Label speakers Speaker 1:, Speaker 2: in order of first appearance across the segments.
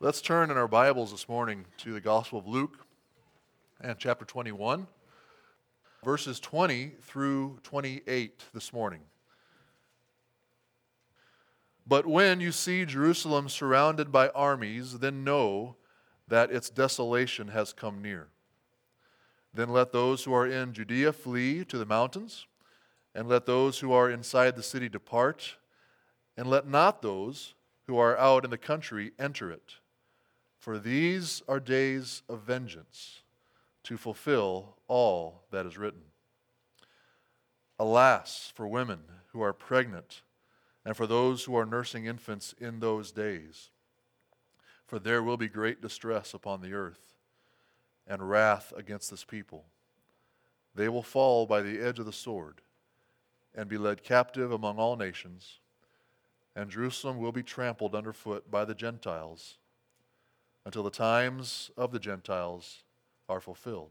Speaker 1: Let's turn in our Bibles this morning to the Gospel of Luke and chapter 21, verses 20 through 28 this morning. But when you see Jerusalem surrounded by armies, then know that its desolation has come near. Then let those who are in Judea flee to the mountains, and let those who are inside the city depart, and let not those who are out in the country enter it. For these are days of vengeance to fulfill all that is written. Alas, for women who are pregnant and for those who are nursing infants in those days. For there will be great distress upon the earth and wrath against this people. They will fall by the edge of the sword and be led captive among all nations, and Jerusalem will be trampled underfoot by the Gentiles until the times of the Gentiles are fulfilled.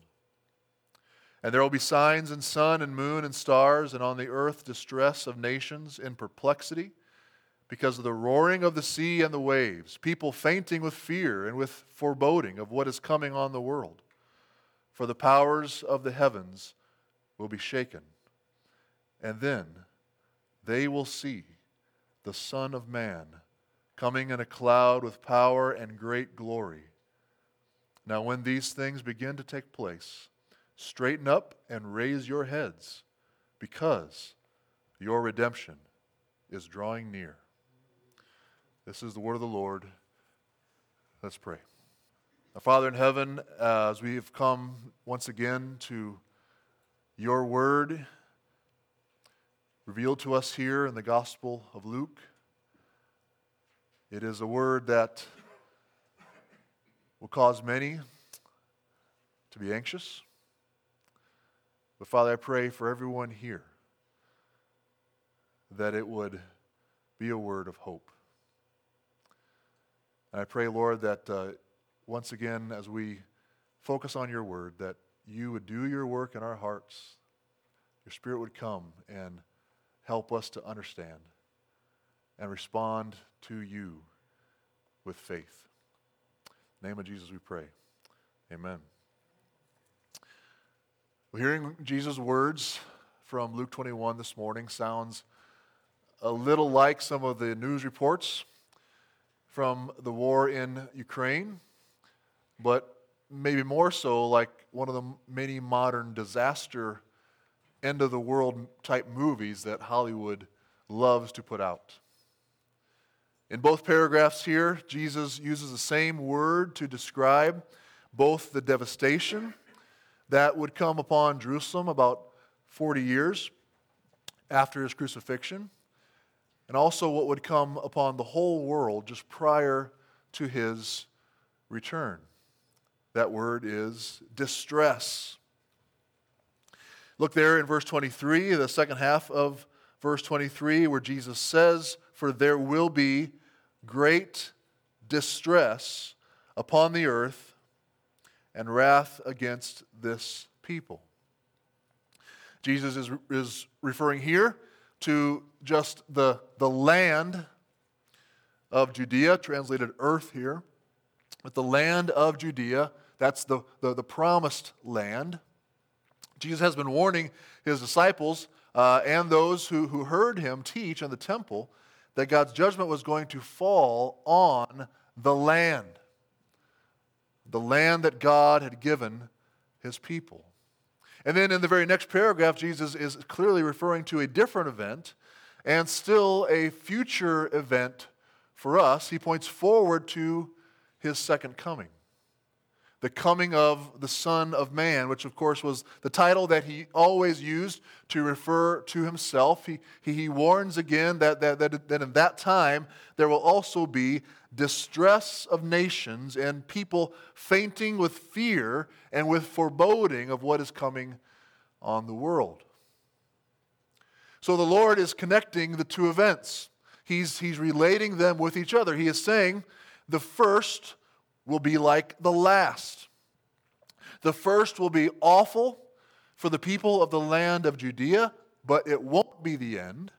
Speaker 1: And there will be signs in sun and moon and stars, and on the earth distress of nations in perplexity because of the roaring of the sea and the waves, people fainting with fear and with foreboding of what is coming on the world. For the powers of the heavens will be shaken. And then they will see the Son of Man coming in a cloud with power and great glory. Now, when these things begin to take place, straighten up and raise your heads, because your redemption is drawing near. This is the word of the Lord. Let's pray. Our Father in heaven, uh, as we have come once again to your word revealed to us here in the Gospel of Luke, it is a word that will cause many to be anxious. But Father, I pray for everyone here that it would be a word of hope. And I pray, Lord, that uh, once again, as we focus on your word, that you would do your work in our hearts. Your spirit would come and help us to understand and respond to you with faith. name of Jesus we pray. Amen. Well, hearing Jesus' words from Luke 21 this morning sounds a little like some of the news reports from the war in Ukraine, but maybe more so like one of the many modern disaster end of the world type movies that Hollywood loves to put out. In both paragraphs here, Jesus uses the same word to describe both the devastation that would come upon Jerusalem about 40 years after his crucifixion, and also what would come upon the whole world just prior to his return. That word is distress. Look there in verse 23, the second half of verse 23, where Jesus says, For there will be great distress upon the earth and wrath against this people. Jesus is, is referring here to just the, the land of Judea, translated earth here. But the land of Judea, that's the, the, the promised land. Jesus has been warning his disciples uh, and those who, who heard him teach in the temple that God's judgment was going to fall on the land, the land that God had given his people. And then in the very next paragraph, Jesus is clearly referring to a different event and still a future event for us. He points forward to his second coming the coming of the Son of Man, which of course was the title that he always used to refer to himself. He, he, he, warns again that, that, that, that in that time there will also be distress of nations and people fainting with fear and with foreboding of what is coming on the world. So the Lord is connecting the two events. He's, he's relating them with each other. He is saying the first will be like the last. The first will be awful for the people of the land of Judea, but it won't be the end.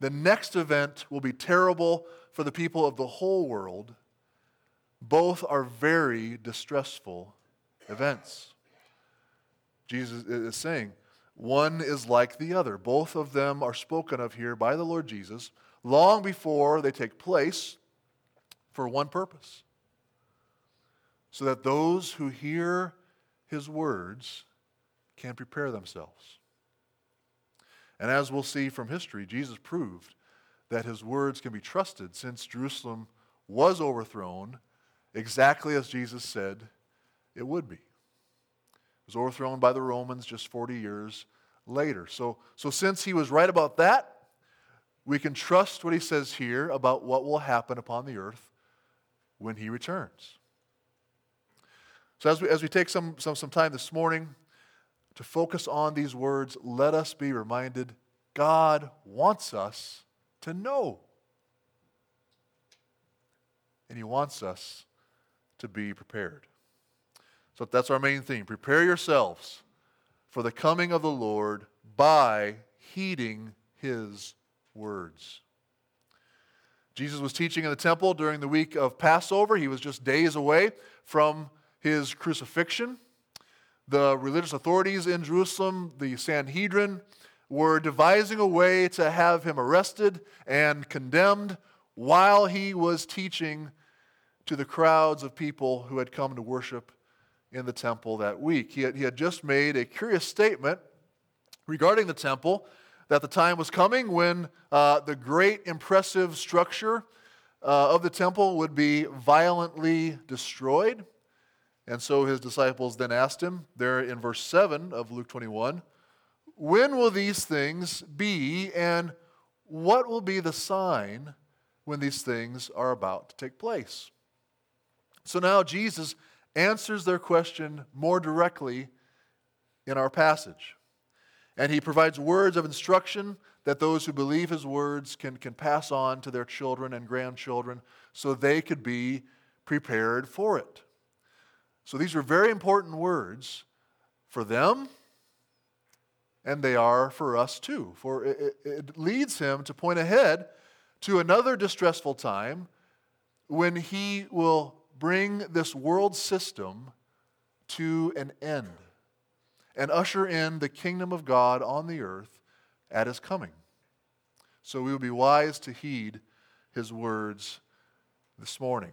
Speaker 1: The next event will be terrible for the people of the whole world, both are very distressful events. Jesus is saying, one is like the other. Both of them are spoken of here by the Lord Jesus long before they take place for one purpose so that those who hear his words can prepare themselves. And as we'll see from history, Jesus proved that his words can be trusted since Jerusalem was overthrown exactly as Jesus said it would be. It was overthrown by the Romans just 40 years later. So, so since he was right about that, we can trust what he says here about what will happen upon the earth when he returns. So, as we, as we take some, some, some time this morning to focus on these words, let us be reminded God wants us to know. And He wants us to be prepared. So that's our main theme. Prepare yourselves for the coming of the Lord by heeding His words. Jesus was teaching in the temple during the week of Passover. He was just days away from his crucifixion. The religious authorities in Jerusalem, the Sanhedrin, were devising a way to have him arrested and condemned while he was teaching to the crowds of people who had come to worship in the temple that week. He had, he had just made a curious statement regarding the temple that the time was coming when uh, the great impressive structure uh, of the temple would be violently destroyed. And so his disciples then asked him, there in verse 7 of Luke 21, When will these things be, and what will be the sign when these things are about to take place? So now Jesus answers their question more directly in our passage. And he provides words of instruction that those who believe his words can, can pass on to their children and grandchildren so they could be prepared for it. So these are very important words for them, and they are for us too. For it, it leads him to point ahead to another distressful time when he will bring this world system to an end and usher in the kingdom of God on the earth at his coming. So we will be wise to heed his words this morning.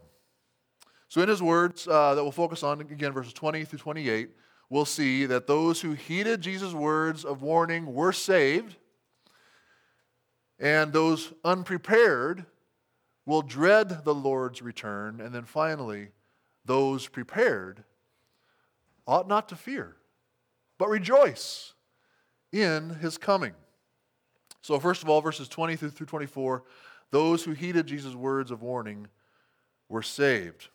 Speaker 1: So, in his words uh, that we'll focus on, again, verses 20 through 28, we'll see that those who heeded Jesus' words of warning were saved, and those unprepared will dread the Lord's return. And then finally, those prepared ought not to fear, but rejoice in his coming. So, first of all, verses 20 through 24, those who heeded Jesus' words of warning were saved.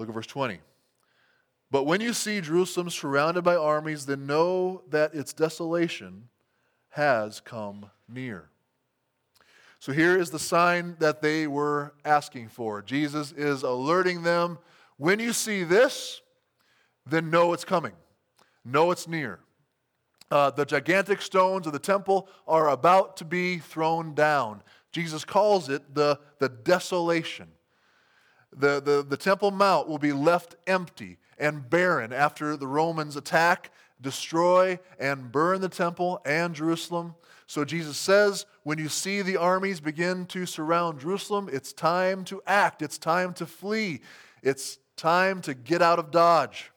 Speaker 1: Look at verse 20. But when you see Jerusalem surrounded by armies, then know that its desolation has come near. So here is the sign that they were asking for. Jesus is alerting them when you see this, then know it's coming, know it's near. Uh, the gigantic stones of the temple are about to be thrown down. Jesus calls it the, the desolation the, the, the Temple Mount will be left empty and barren after the Romans attack, destroy, and burn the temple and Jerusalem. So Jesus says, when you see the armies begin to surround Jerusalem, it's time to act, it's time to flee, it's time to get out of Dodge.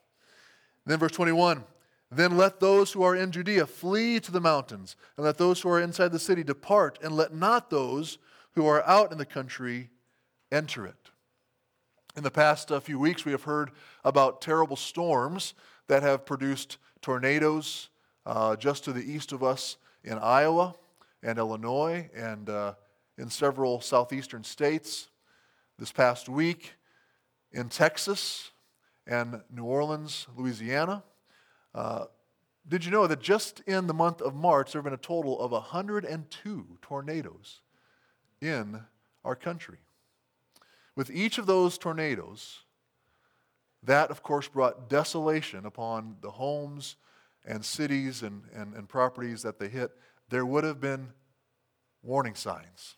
Speaker 1: then, verse 21 Then let those who are in Judea flee to the mountains, and let those who are inside the city depart, and let not those who are out in the country enter it. In the past uh, few weeks, we have heard about terrible storms that have produced tornadoes uh, just to the east of us in Iowa and Illinois and uh, in several southeastern states. This past week in Texas and New Orleans, Louisiana. Uh, did you know that just in the month of March, there have been a total of 102 tornadoes in our country? With each of those tornadoes, that, of course, brought desolation upon the homes and cities and, and, and properties that they hit. There would have been warning signs.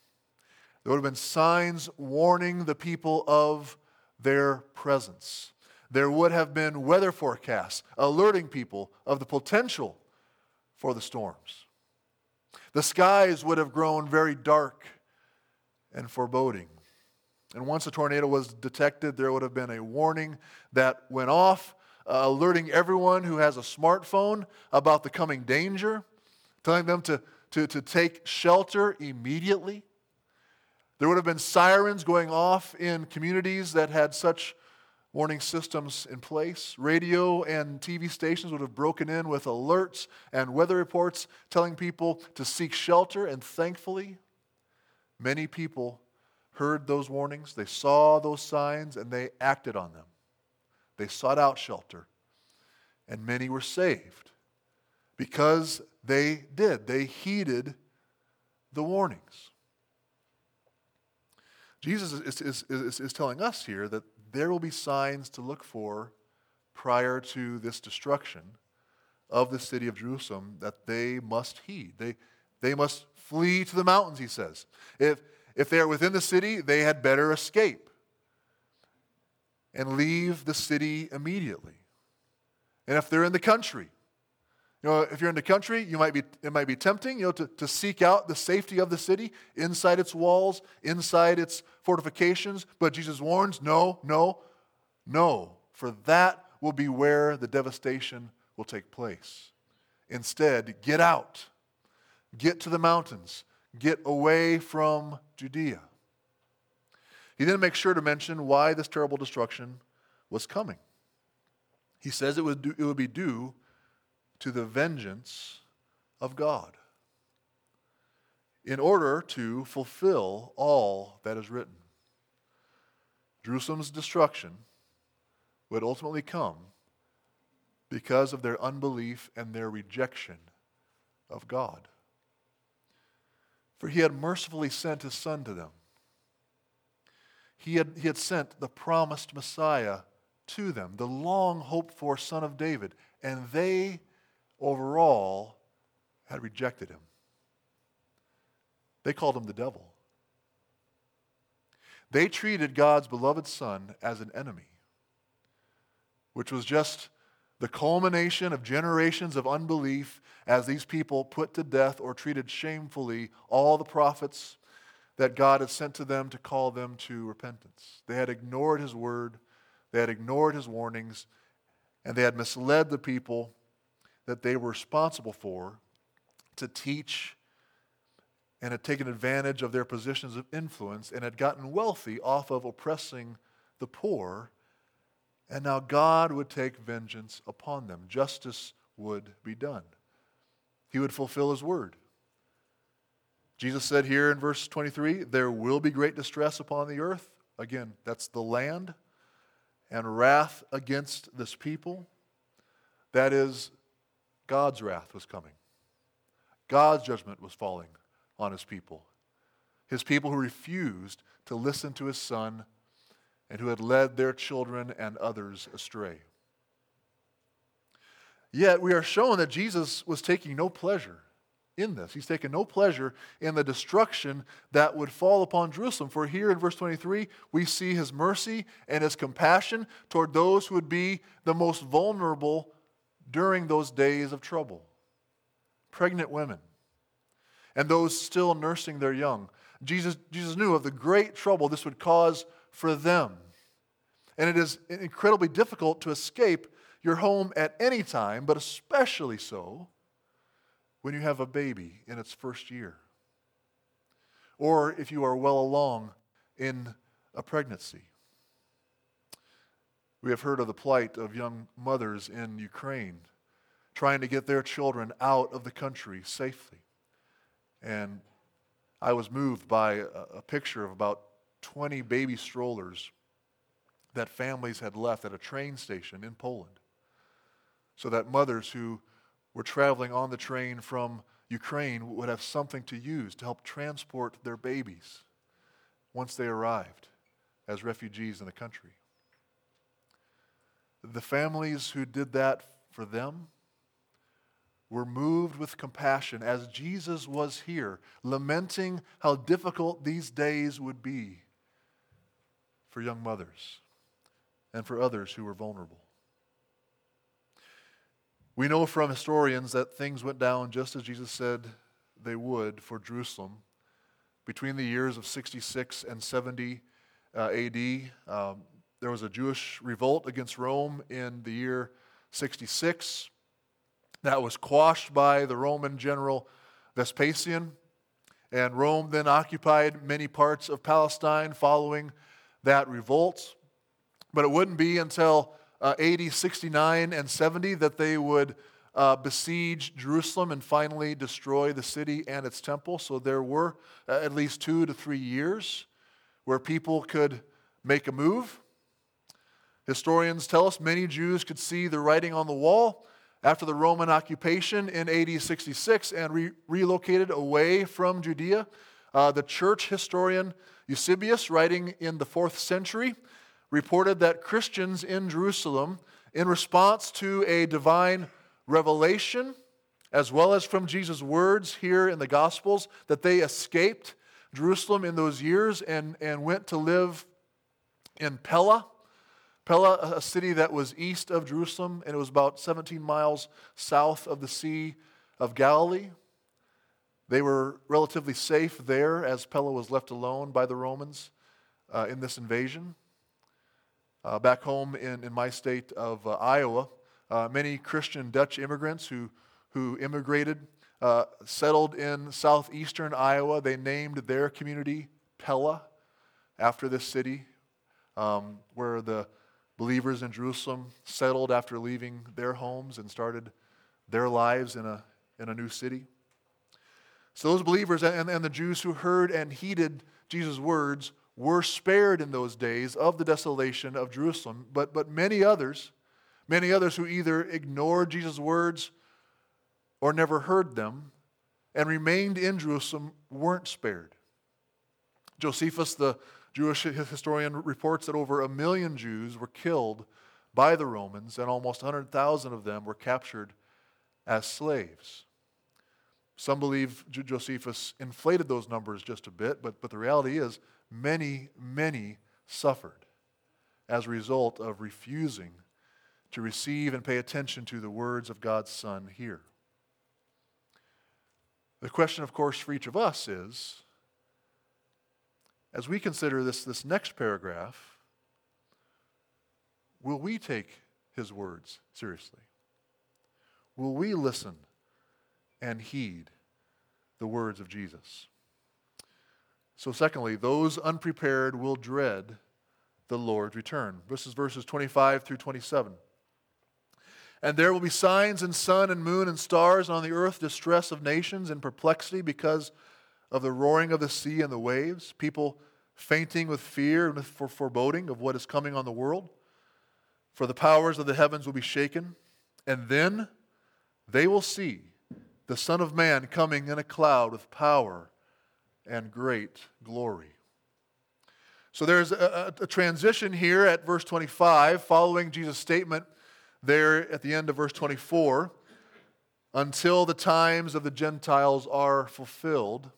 Speaker 1: There would have been signs warning the people of their presence. There would have been weather forecasts alerting people of the potential for the storms. The skies would have grown very dark and foreboding. And once a tornado was detected, there would have been a warning that went off, uh, alerting everyone who has a smartphone about the coming danger, telling them to, to, to take shelter immediately. There would have been sirens going off in communities that had such warning systems in place. Radio and TV stations would have broken in with alerts and weather reports telling people to seek shelter, and thankfully, many people heard those warnings, they saw those signs, and they acted on them. They sought out shelter, and many were saved because they did. They heeded the warnings. Jesus is, is, is, is, telling us here that there will be signs to look for prior to this destruction of the city of Jerusalem that they must heed. They, they must flee to the mountains, he says. If, if they are within the city, they had better escape and leave the city immediately. And if they're in the country, you know, if you're in the country, you might be, it might be tempting, you know, to, to seek out the safety of the city inside its walls, inside its fortifications. But Jesus warns, no, no, no, for that will be where the devastation will take place. Instead, get out, get to the mountains, get away from Judea. He then makes sure to mention why this terrible destruction was coming. He says it would, do, it would be due to the vengeance of God in order to fulfill all that is written. Jerusalem's destruction would ultimately come because of their unbelief and their rejection of God. For he had mercifully sent his son to them. He had, he had sent the promised Messiah to them, the long hoped for son of David, and they overall had rejected him. They called him the devil. They treated God's beloved Son as an enemy, which was just the culmination of generations of unbelief as these people put to death or treated shamefully all the prophets that God had sent to them to call them to repentance. They had ignored his word, they had ignored his warnings, and they had misled the people that they were responsible for to teach and had taken advantage of their positions of influence and had gotten wealthy off of oppressing the poor. And now God would take vengeance upon them. Justice would be done. He would fulfill his word. Jesus said here in verse 23 there will be great distress upon the earth. Again, that's the land, and wrath against this people. That is God's wrath was coming. God's judgment was falling on his people. His people who refused to listen to his son and who had led their children and others astray. Yet we are shown that Jesus was taking no pleasure in this. He's taken no pleasure in the destruction that would fall upon Jerusalem. For here in verse 23, we see his mercy and his compassion toward those who would be the most vulnerable during those days of trouble pregnant women and those still nursing their young. Jesus, Jesus knew of the great trouble this would cause for them. And it is incredibly difficult to escape your home at any time, but especially so when you have a baby in its first year. Or if you are well along in a pregnancy. We have heard of the plight of young mothers in Ukraine trying to get their children out of the country safely. And I was moved by a, picture of about 20 baby strollers that families had left at a train station in Poland. So that mothers who were traveling on the train from Ukraine would have something to use to help transport their babies once they arrived as refugees in the country the families who did that for them were moved with compassion as Jesus was here, lamenting how difficult these days would be for young mothers. and for others who were vulnerable. We know from historians that things went down just as Jesus said they would for Jerusalem between the years of 66 and 70 uh, AD. Um, there was a Jewish revolt against Rome in the year 66 that was quashed by the Roman general Vespasian. And Rome then occupied many parts of Palestine following that revolt. But it wouldn't be until uh, AD 69 and 70 that they would uh, besiege Jerusalem and finally destroy the city and its temple. So there were uh, at least two to three years where people could make a move. Historians tell us many Jews could see the writing on the wall after the Roman occupation in AD 66 and re- relocated away from Judea. Uh, the church historian Eusebius, writing in the fourth century, reported that Christians in Jerusalem, in response to a divine revelation, as well as from Jesus' words here in the Gospels, that they escaped Jerusalem in those years and, and went to live in Pella. Pella, a city that was east of Jerusalem, and it was about 17 miles south of the Sea of Galilee. They were relatively safe there as Pella was left alone by the Romans uh, in this invasion. Uh, back home in, in my state of uh, Iowa, uh, many Christian Dutch immigrants who, who immigrated uh, settled in southeastern Iowa. They named their community Pella after this city, um, where the believers in Jerusalem settled after leaving their homes and started their lives in a, in a new city. So, those believers and, and the Jews who heard and heeded Jesus' words were spared in those days of the desolation of Jerusalem, but, but many others Many others who either ignored Jesus' words or never heard them and remained in Jerusalem weren't spared. Josephus, the Jewish historian, reports that over a million Jews were killed by the Romans, and almost 100,000 of them were captured as slaves. Some believe Josephus inflated those numbers just a bit, but, but the reality is many, many suffered as a result of refusing to receive and pay attention to the words of God's Son here. The question, of course, for each of us is as we consider this, this next paragraph, will we take his words seriously? Will we listen and heed the words of Jesus? So, secondly, those unprepared will dread the Lord's return. This is verses 25 through 27. And there will be signs in sun and moon and stars, and on the earth distress of nations and perplexity because of the roaring of the sea and the waves, people fainting with fear and with foreboding of what is coming on the world. For the powers of the heavens will be shaken, and then they will see the Son of Man coming in a cloud with power and great glory. So there's a, a, transition here at verse 25 following Jesus' statement there at the end of verse 24 until the times of the Gentiles are fulfilled.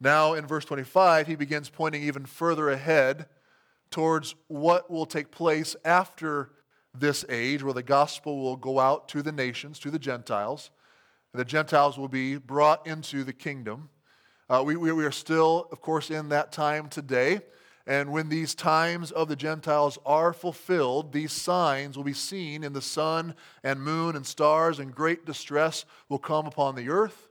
Speaker 1: Now, in verse 25, he begins pointing even further ahead towards what will take place after this age, where the gospel will go out to the nations, to the Gentiles. The Gentiles will be brought into the kingdom. Uh, we, we are still, of course, in that time today. And when these times of the Gentiles are fulfilled, these signs will be seen in the sun and moon and stars, and great distress will come upon the earth.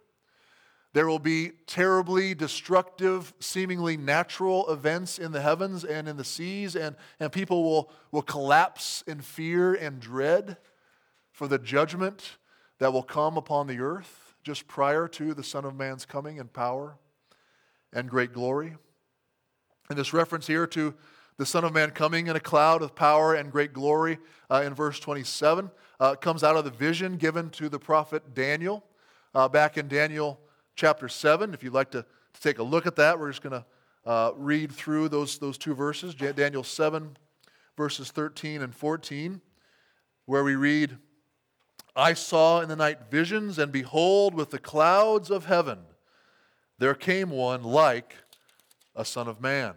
Speaker 1: There will be terribly destructive, seemingly natural events in the heavens and in the seas, and, and people will, will collapse in fear and dread for the judgment that will come upon the earth just prior to the Son of Man's coming in power and great glory. And this reference here to the Son of Man coming in a cloud of power and great glory uh, in verse 27 uh, comes out of the vision given to the prophet Daniel uh, back in Daniel chapter 7. If you'd like to, to take a look at that, we're just going to uh, read through those, those two verses Daniel 7, verses 13 and 14, where we read, I saw in the night visions, and behold, with the clouds of heaven there came one like a son of man.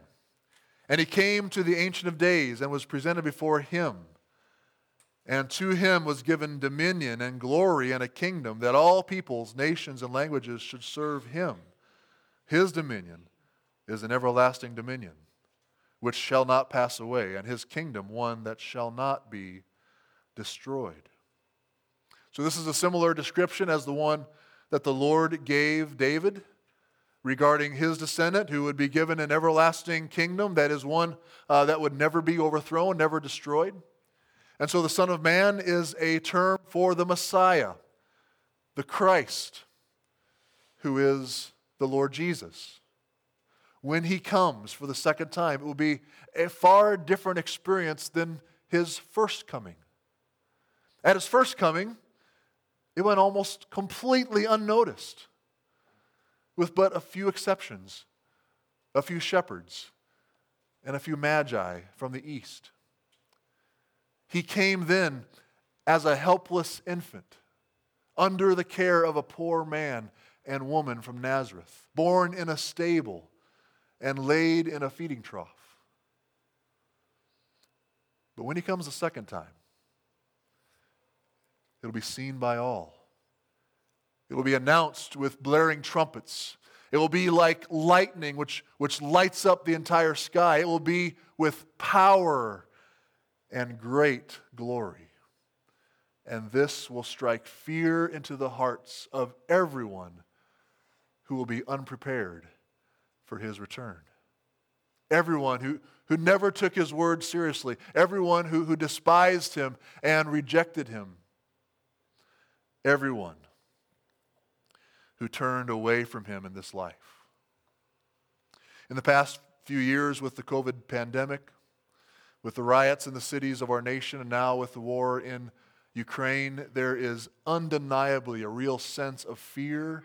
Speaker 1: And he came to the Ancient of Days and was presented before him. And to him was given dominion and glory and a kingdom that all peoples, nations, and languages should serve him. His dominion is an everlasting dominion which shall not pass away, and his kingdom one that shall not be destroyed. So, this is a similar description as the one that the Lord gave David regarding his descendant who would be given an everlasting kingdom that is one uh, that would never be overthrown, never destroyed. And so the Son of Man is a term for the Messiah, the Christ, who is the Lord Jesus. When he comes for the second time, it will be a far different experience than his first coming. At his first coming, it went almost completely unnoticed with but a few exceptions a few shepherds and a few magi from the east. He came then as a helpless infant under the care of a poor man and woman from Nazareth, born in a stable and laid in a feeding trough. But when he comes a second time, it'll be seen by all. It will be announced with blaring trumpets. It will be like lightning, which, which lights up the entire sky. It will be with power and great glory. And this will strike fear into the hearts of everyone who will be unprepared for his return. Everyone who, who never took his word seriously, everyone who, who despised him and rejected him, everyone who turned away from him in this life. In the past few years, with the COVID pandemic, with the riots in the cities of our nation, and now with the war in Ukraine, there is undeniably a real sense of fear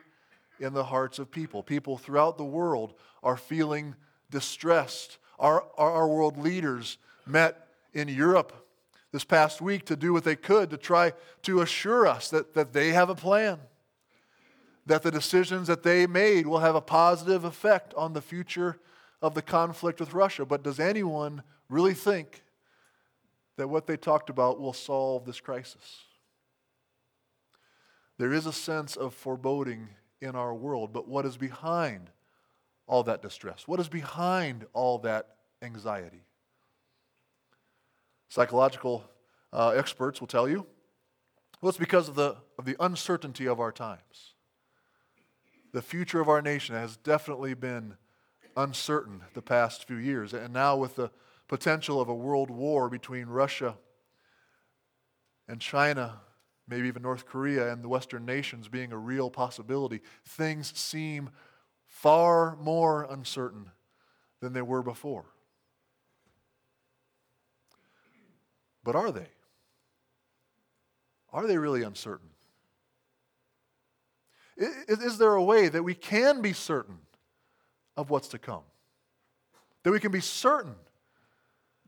Speaker 1: in the hearts of people. People throughout the world are feeling distressed. Our, our world leaders met in Europe this past week to do what they could to try to assure us that, that they have a plan that the decisions that they made will have a positive effect on the future of the conflict with Russia. But does anyone really think that what they talked about will solve this crisis? There is a sense of foreboding in our world, but what is behind all that distress? What is behind all that anxiety? Psychological uh, experts will tell you well, it's because of the, of the uncertainty of our times the future of our nation has definitely been uncertain the past few years. And now, with the potential of a world war between Russia and China, maybe even North Korea and the Western nations being a real possibility, things seem far more uncertain than they were before. But are they? Are they really uncertain? Is, is there a way that we can be certain of what's to come? That we can be certain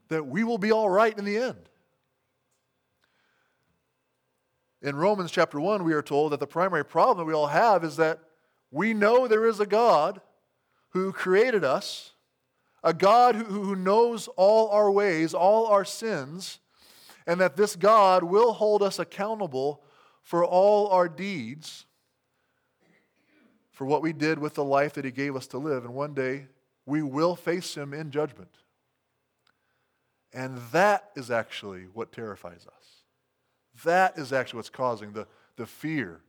Speaker 1: that we will be all right in the end? In Romans chapter 1, we are told that the primary problem that we all have is that we know there is a God who created us, a God who, who knows all our ways, all our sins, and that this God will hold us accountable for all our deeds for what we did with the life that He gave us to live. And one day, we will face Him in judgment. And that is actually what terrifies us. That is actually what's causing the, the fear,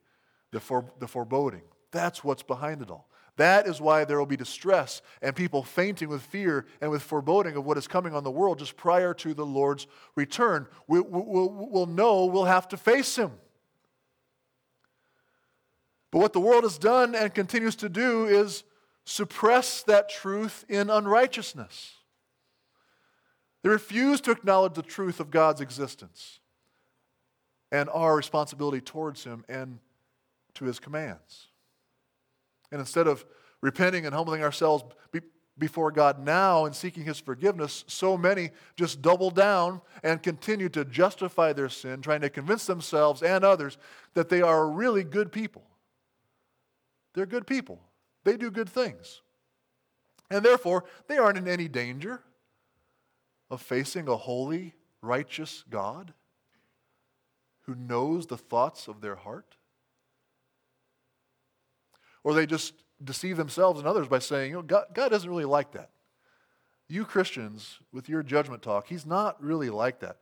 Speaker 1: the, for, the foreboding. That's what's behind it all. That is why there will be distress and people fainting with fear and with foreboding of what is coming on the world just prior to the Lord's return. We, will we'll know we'll have to face Him. But what the world has done and continues to do is suppress that truth in unrighteousness. They refuse to acknowledge the truth of God's existence and our responsibility towards Him and to His commands. And instead of repenting and humbling ourselves before God now and seeking His forgiveness, so many just double down and continue to justify their sin, trying to convince themselves and others that they are really good people. They're good people, they do good things. And therefore, they aren't in any danger. of facing a holy, righteous God who knows the thoughts of their heart? Or they just deceive themselves and others by saying, you know, God, God doesn't really like that. You Christians, with your judgment talk, He's not really like that.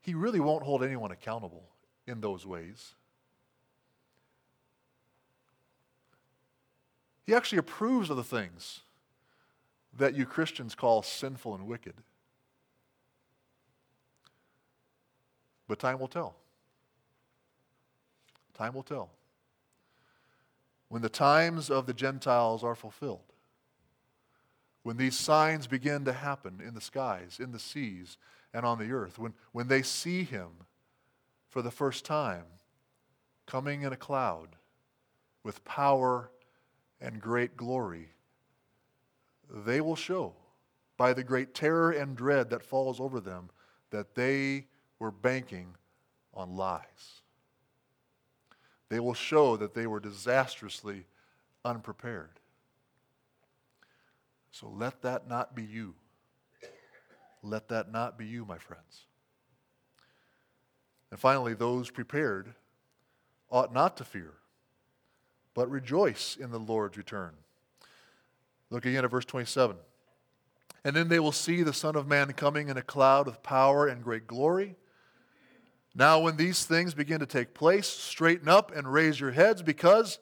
Speaker 1: He really won't hold anyone accountable in those ways. He actually approves of the things that you Christians call sinful and wicked. But time will tell. Time will tell. When the times of the Gentiles are fulfilled, when these signs begin to happen in the skies, in the seas, and on the earth, when, when they see him for the first time coming in a cloud with power and great glory, they will show by the great terror and dread that falls over them that they were banking on lies. They will show that they were disastrously unprepared. So let that not be you. Let that not be you, my friends. And finally, those prepared ought not to fear, but rejoice in the Lord's return. Look again at verse 27. And then they will see the Son of Man coming in a cloud with power and great glory. Now, when these things begin to take place, straighten up and raise your heads because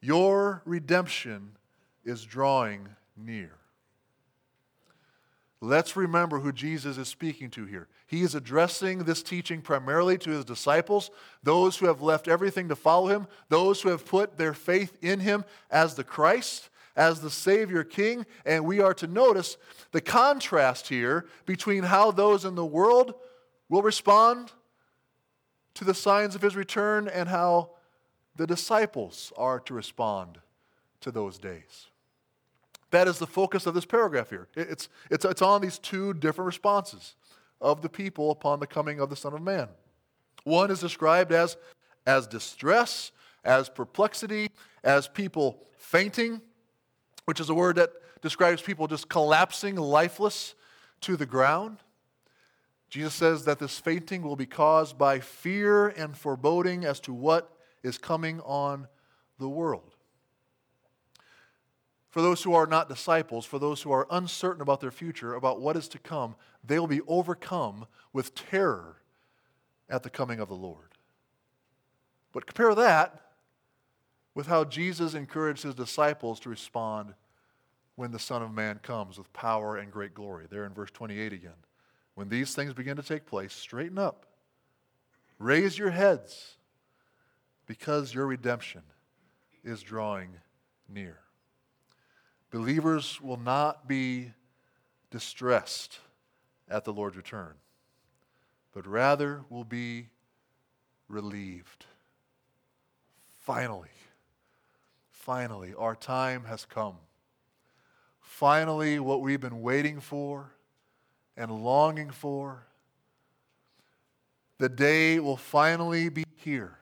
Speaker 1: your redemption is drawing near. Let's remember who Jesus is speaking to here. He is addressing this teaching primarily to his disciples, those who have left everything to follow him, those who have put their faith in him as the Christ, as the Savior King. And we are to notice the contrast here between how those in the world will respond to the signs of his return and how the disciples are to respond to those days. That is the focus of this paragraph here. It's, it's, it's on these two different responses of the people upon the coming of the Son of Man. One is described as, as distress, as perplexity, as people fainting, which is a word that describes people just collapsing lifeless to the ground. Jesus says that this fainting will be caused by fear and foreboding as to what is coming on the world. For those who are not disciples, for those who are uncertain about their future, about what is to come, they will be overcome with terror at the coming of the Lord. But compare that with how Jesus encouraged his disciples to respond when the Son of Man comes with power and great glory. There in verse 28 again. When these things begin to take place, straighten up, raise your heads, because your redemption is drawing near. Believers will not be distressed at the Lord's return, but rather will be relieved. Finally, finally, our time has come. Finally, what we've been waiting for and longing for, the day will finally be here.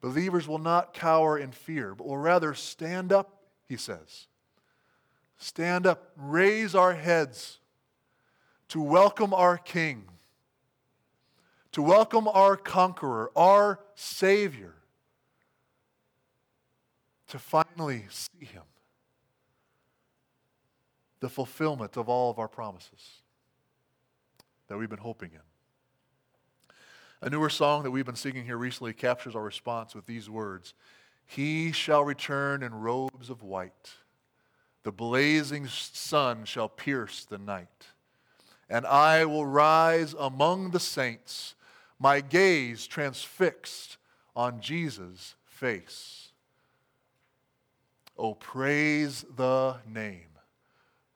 Speaker 1: Believers will not cower in fear, but will rather stand up he says. Stand up, raise our heads to welcome our King, to welcome our conqueror, our Savior, to finally see Him, the fulfillment of all of our promises that we've been hoping in. A newer song that we've been singing here recently captures our response with these words he shall return in robes of white. The blazing sun shall pierce the night. And I will rise among the saints, my gaze transfixed on Jesus' face. Oh, praise the name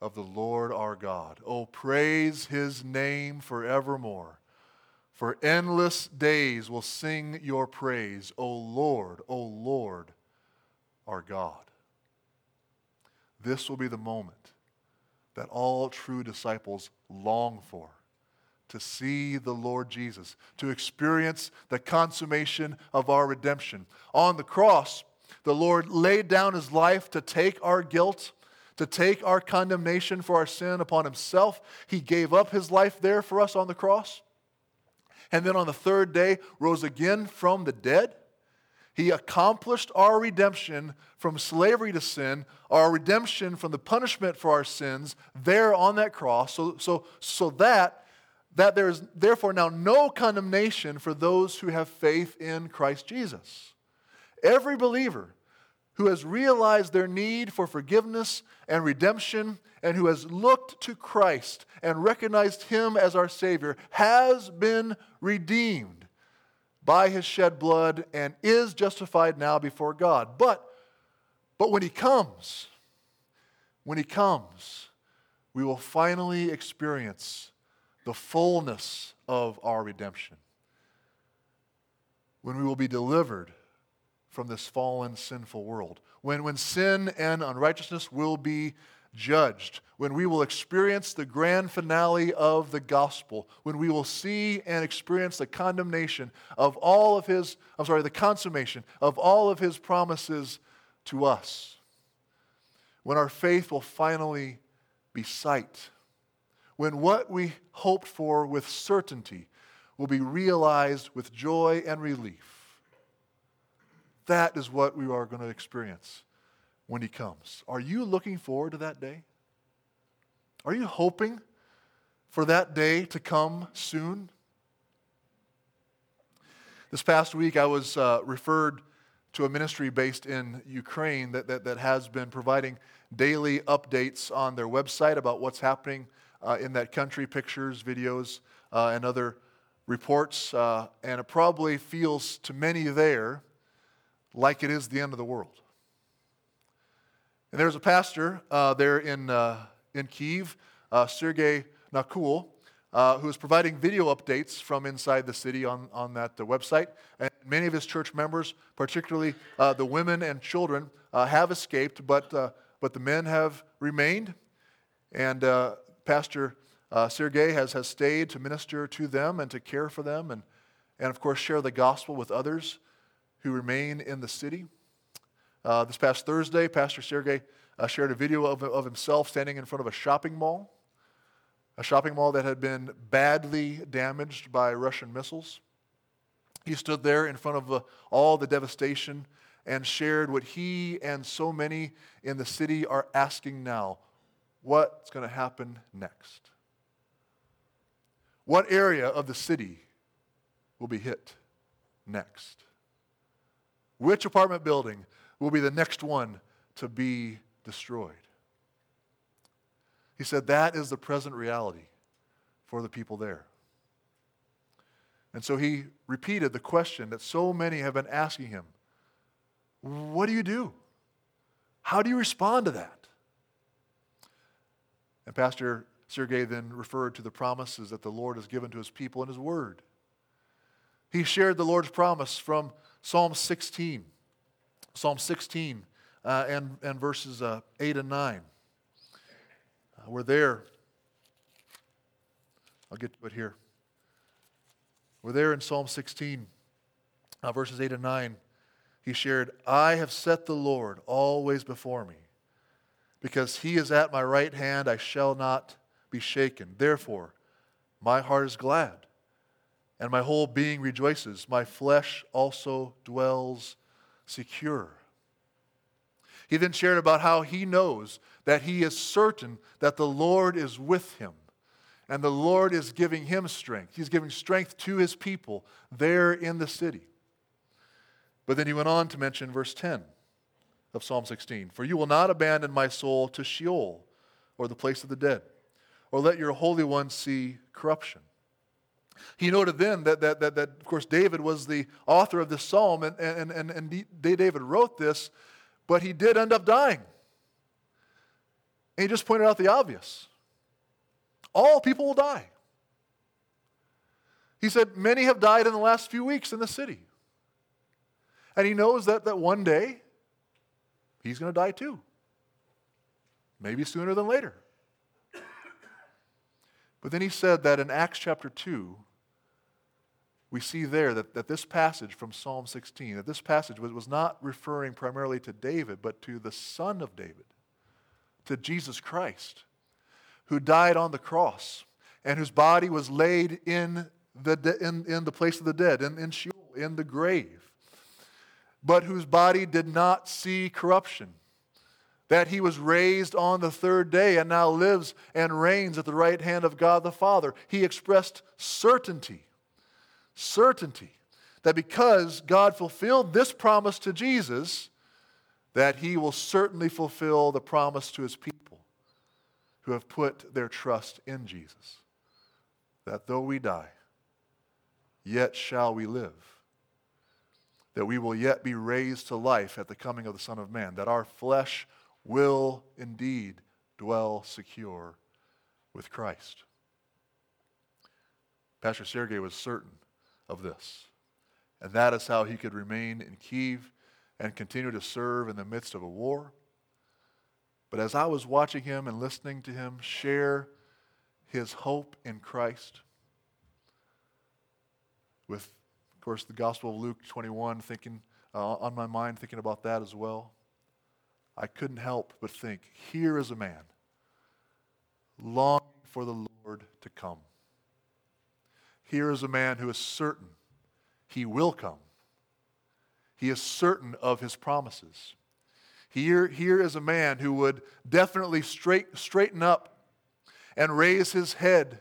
Speaker 1: of the Lord our God. Oh, praise his name forevermore. For endless days will sing your praise, O Lord, O Lord, our God. This will be the moment that all true disciples long for to see the Lord Jesus, to experience the consummation of our redemption. On the cross, the Lord laid down his life to take our guilt, to take our condemnation for our sin upon himself. He gave up his life there for us on the cross. And then on the third day, rose again from the dead. He accomplished our redemption from slavery to sin, our redemption from the punishment for our sins there on that cross, so, so, so that, that there is therefore now no condemnation for those who have faith in Christ Jesus. Every believer who has realized their need for forgiveness and redemption and who has looked to Christ and recognized Him as our Savior has been redeemed by His shed blood and is justified now before God. But, but when He comes, when He comes, we will finally experience the fullness of our redemption. When we will be delivered from this fallen, sinful world. When, when sin and unrighteousness will be judged, when we will experience the grand finale of the gospel, when we will see and experience the condemnation of all of his, I'm sorry, the consummation of all of his promises to us, when our faith will finally be sight, when what we hoped for with certainty will be realized with joy and relief that is what we are going to experience when He comes. Are you looking forward to that day? Are you hoping for that day to come soon? This past week, I was uh, referred to a ministry based in Ukraine that, that, that, has been providing daily updates on their website about what's happening uh, in that country pictures, videos, uh, and other reports. Uh, and it probably feels to many there like it is the end of the world. And there's a pastor uh, there in, uh, in Kiev, uh, Sergei Nakul, uh, who is providing video updates from inside the city on, on that uh, website. And many of his church members, particularly uh, the women and children, uh, have escaped, but, but the men have remained. And Pastor Sergei has, has stayed to minister to them and to care for them and, and, of course, share the gospel with others who remain in the city. Uh, this past Thursday, Pastor Sergey uh, shared a video of, of himself standing in front of a shopping mall, a shopping mall that had been badly damaged by Russian missiles. He stood there in front of uh, all the devastation and shared what he and so many in the city are asking now what's going to happen next? What area of the city will be hit next? Which apartment building will be the next one to be destroyed? He said that is the present reality for the people there. And so he repeated the question that so many have been asking him What do you do? How do you respond to that? And Pastor Sergei then referred to the promises that the Lord has given to his people in his word. He shared the Lord's promise from Psalm 16. Psalm 16 uh, and, and verses uh, 8 and 9. Uh, we're there. I'll get to it here. We're there in Psalm 16, uh, verses 8 and 9. He shared, I have set the Lord always before me. Because he is at my right hand, I shall not be shaken. Therefore, my heart is glad and my whole being rejoices. My flesh also dwells secure. He then shared about how he knows that he is certain that the Lord is with him and the Lord is giving him strength. He's giving strength to his people there in the city. But then he went on to mention verse 10 of Psalm 16 For you will not abandon my soul to Sheol or the place of the dead, or let your Holy One see corruption. He noted then that, that, that, that, of course, David was the author of this psalm, and, and, and, and David wrote this, but he did end up dying. And he just pointed out the obvious all people will die. He said, Many have died in the last few weeks in the city. And he knows that, that one day he's going to die too. Maybe sooner than later. But then he said that in Acts chapter 2, we see there that, that this passage from Psalm 16, that this passage was, was not referring primarily to David, but to the son of David, to Jesus Christ, who died on the cross and whose body was laid in the, de- in, in the place of the dead, in, in Sheol, in the grave, but whose body did not see corruption. That he was raised on the third day and now lives and reigns at the right hand of God the Father. He expressed certainty, certainty that because God fulfilled this promise to Jesus, that he will certainly fulfill the promise to his people who have put their trust in Jesus. That though we die, yet shall we live. That we will yet be raised to life at the coming of the Son of Man. That our flesh will indeed dwell secure with Christ. Pastor Sergei was certain of this. And that is how he could remain in Kiev and continue to serve in the midst of a war. But as I was watching him and listening to him share his hope in Christ, with, of course, the Gospel of Luke 21 thinking uh, on my mind, thinking about that as well, I couldn't help but think here is a man longing for the Lord to come. Here is a man who is certain he will come. He is certain of his promises. Here, here is a man who would definitely straight, straighten up and raise his head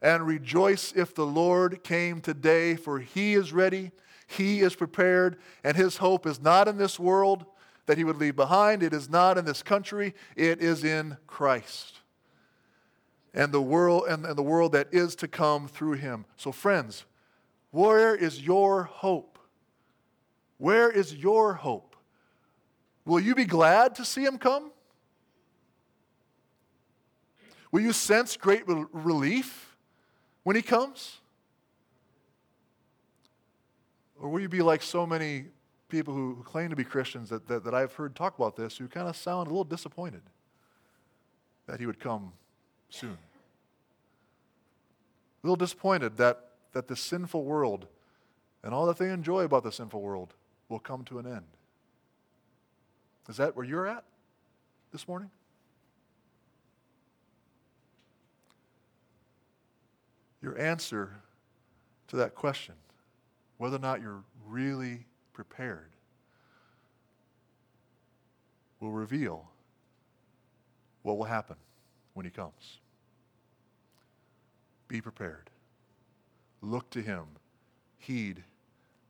Speaker 1: and rejoice if the Lord came today, for he is ready, he is prepared, and his hope is not in this world that he would leave behind. It is not in this country, it is in Christ. And the world and, and the world that is to come through him. So, friends, where is your hope? Where is your hope? Will you be glad to see him come? Will you sense great relief when he comes? Or will you be like so many people who claim to be Christians that, that, that I've heard talk about this who kind of sound a little disappointed that he would come soon? A little disappointed that, that the sinful world and all that they enjoy about the sinful world will come to an end. Is that where you're at this morning? Your answer to that question, whether or not you're really prepared, will reveal what will happen when he comes. Be prepared. Look to him. Heed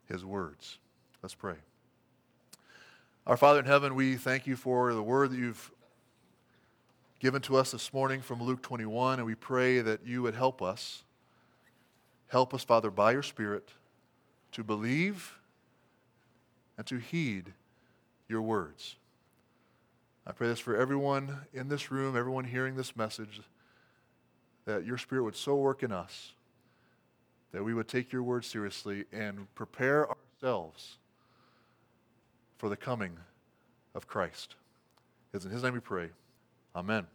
Speaker 1: his words. Let's pray. Our Father in heaven, we thank you for the word that you've given to us this morning from Luke 21, and we pray that you would help us. Help us, Father, by your Spirit, to believe and to heed your words. I pray this for everyone in this room, everyone hearing this message, that your Spirit would so work in us that we would take your word seriously and prepare ourselves for the coming of Christ. It's in his name we pray. Amen.